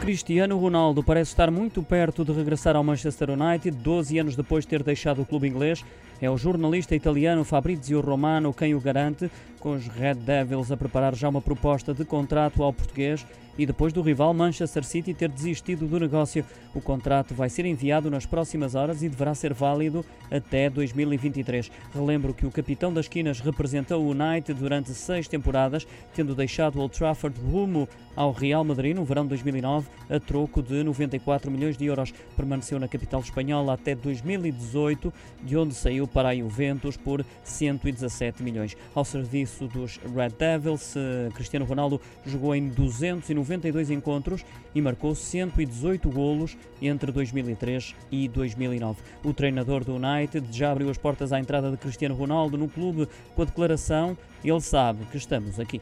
Cristiano Ronaldo parece estar muito perto de regressar ao Manchester United, 12 anos depois de ter deixado o clube inglês. É o jornalista italiano Fabrizio Romano quem o garante, com os Red Devils a preparar já uma proposta de contrato ao português e depois do rival Manchester City ter desistido do negócio. O contrato vai ser enviado nas próximas horas e deverá ser válido até 2023. Relembro que o capitão das Quinas representou o United durante seis temporadas, tendo deixado Old Trafford rumo ao Real Madrid no verão de 2009 a troco de 94 milhões de euros. Permaneceu na capital espanhola até 2018, de onde saiu para a Juventus por 117 milhões. Ao serviço dos Red Devils, eh, Cristiano Ronaldo jogou em 292 encontros e marcou 118 golos entre 2003 e 2009. O treinador do United já abriu as portas à entrada de Cristiano Ronaldo no clube com a declaração: ele sabe que estamos aqui.